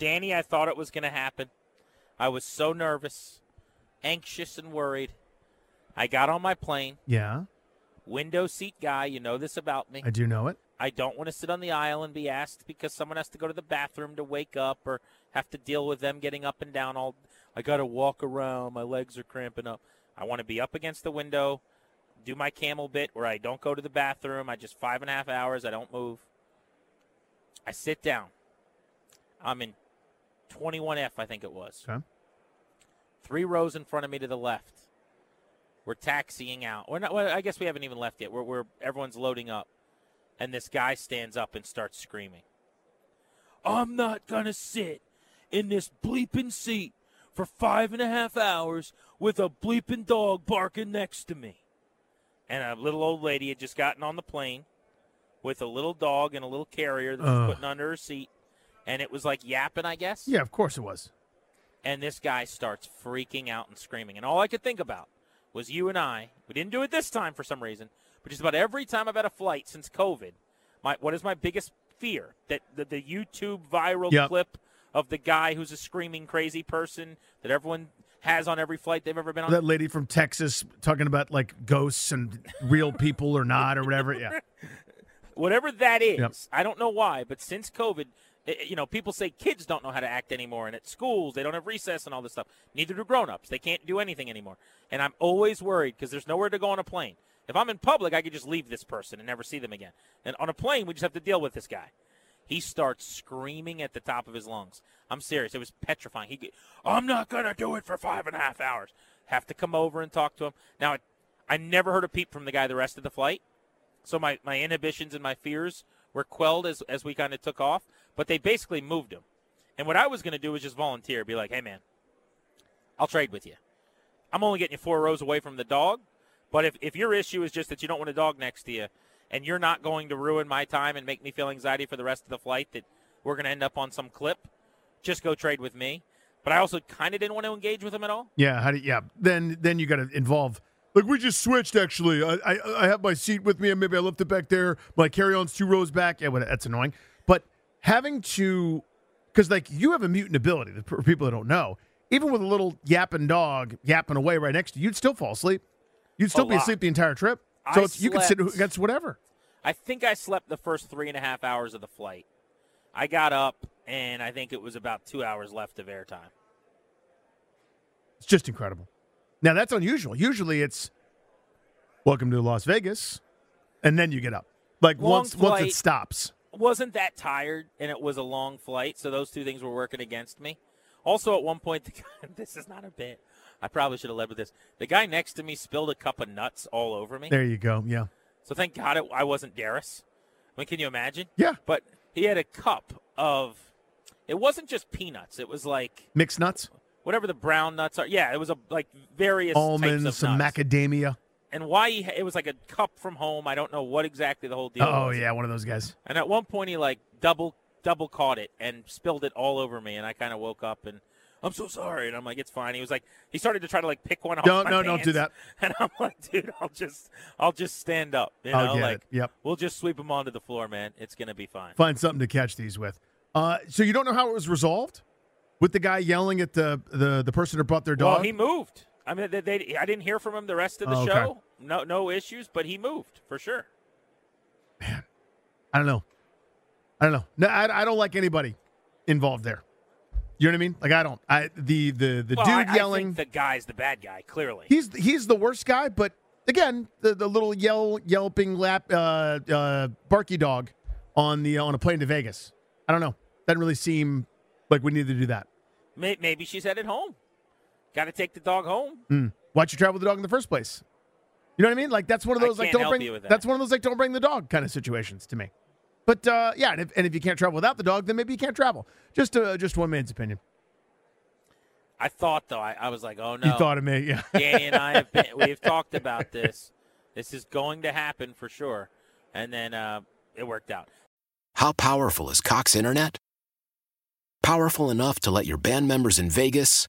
Danny, I thought it was going to happen. I was so nervous, anxious, and worried. I got on my plane. Yeah, Window seat guy, you know this about me. I do know it. I don't want to sit on the aisle and be asked because someone has to go to the bathroom to wake up or have to deal with them getting up and down all I got to walk around, my legs are cramping up. I want to be up against the window, do my camel bit where I don't go to the bathroom. I just five and a half hours, I don't move. I sit down. I'm in 21F, I think it was. Okay. Three rows in front of me to the left. We're taxiing out. We're not. Well, I guess we haven't even left yet. We're, we're everyone's loading up, and this guy stands up and starts screaming. I'm not gonna sit in this bleeping seat for five and a half hours with a bleeping dog barking next to me. And a little old lady had just gotten on the plane with a little dog and a little carrier that was putting under her seat, and it was like yapping, I guess Yeah, of course it was. and this guy starts freaking out and screaming. And all I could think about was you and I. We didn't do it this time for some reason, but just about every time I've had a flight since COVID, my what is my biggest fear that the, the YouTube viral Yep. clip of the guy who's a screaming crazy person that everyone has on every flight they've ever been on. That lady from Texas talking about like ghosts and real people or not or whatever. Yeah. whatever that is. Yep. I don't know why, but since COVID, i- you know, people say kids don't know how to act anymore, and at schools they don't have recess and all this stuff. Neither do grown-ups. They can't do anything anymore, and I'm always worried because there's nowhere to go on a plane. If I'm in public, I could just leave this person and never see them again. And on a plane, we just have to deal with this guy. He starts screaming at the top of his lungs. I'm serious. It was petrifying. He, I'm not gonna do it for five and a half hours. Have to come over and talk to him. Now, I never heard a peep from the guy the rest of the flight. So my, my inhibitions and my fears were quelled as, as we kind of took off, but they basically moved him. And what I was going to do was just volunteer, be like, hey, man, I'll trade with you. I'm only getting you four rows away from the dog, but if, if your issue is just that you don't want a dog next to you and you're not going to ruin my time and make me feel anxiety for the rest of the flight that we're going to end up on some clip, just go trade with me. But I also kind of didn't want to engage with him at all. Yeah. How do yeah. Then then you got to involve. Like we just switched. Actually, I, I I have my seat with me, and maybe I left it back there. My carry-on's two rows back. Yeah, well, that's annoying. Having to, because like you have a mutant ability. For people that don't know, even with a little yapping dog yapping away right next to you, you'd still fall asleep. You'd still be lot. asleep the entire trip. So you could sit against whatever. I think I slept the first three and a half hours of the flight. I got up, and I think it was about two hours left of airtime. It's just incredible. Now that's unusual. Usually it's welcome to Las Vegas, and then you get up. Like Long once once it stops. Wasn't that tired, and it was a long flight, so those two things were working against me. Also, at one point, the guy, this is not a bit. I probably should have led with this. The guy next to me spilled a cup of nuts all over me. There you go. Yeah. So thank God it, I wasn't Darius. I mean, can you imagine? Yeah. But he had a cup of. It wasn't just peanuts. It was like Mixed nuts, whatever the brown nuts are. Yeah, it was a like various types almonds, of some nuts. macadamia. And why he, it was like a cup from home. I don't know what exactly the whole deal. Oh was. yeah, one of those guys. And at one point, he like double double caught it and spilled it all over me, and I kind of woke up and I'm so sorry, and I'm like, it's fine. He was like, he started to try to like pick one off. Don't- my no, don't do that. And I'm like, dude, I'll just I'll just stand up. You I'll know, get like it. Yep. we'll just sweep him onto the floor, man. It's gonna be fine. Find something to catch these with. Uh, so you don't know how it was resolved with the guy yelling at the the, the person who brought their dog. Well, he moved. I mean, they, they, I didn't hear from him the rest of the Oh, okay. show. No, no issues, but he moved for sure. Man, I don't know. I don't know. No, I, I don't like anybody involved there. You know what I mean? Like I don't. I the the the Well, dude I, I yelling. think the guy's the bad guy. Clearly, he's he's the worst guy, but again, the, the little yell yelping lap uh, uh, barky dog on the on a plane to Vegas. I don't know. Doesn't really seem like we need to do that. Maybe she's headed home. Got to take the dog home. Mm. Why'd you travel with the dog in the first place? You know what I mean? Like that's one of those like don't bring that. that's one of those like don't bring the dog kind of situations to me. But uh, yeah, and if, and if you can't travel without the dog, then maybe you can't travel. Just uh, just one man's opinion. I thought though, I, I was like, oh no. You thought of me, yeah. Danny and I have been, we've talked about this. This is going to happen for sure, and then uh, it worked out. How powerful is Cox Internet? Powerful enough to let your band members in Vegas,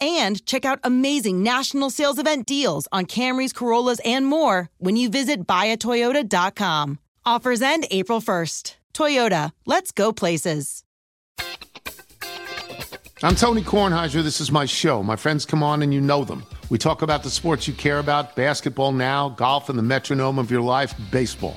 and check out amazing national sales event deals on Camrys, Corollas, and more when you visit buyatoyota.com. Offers end April 1st. Toyota, let's go places. I'm Tony Kornheiser. This is my show. My friends come on and you know them. We talk about the sports you care about basketball now, golf, and the metronome of your life, baseball.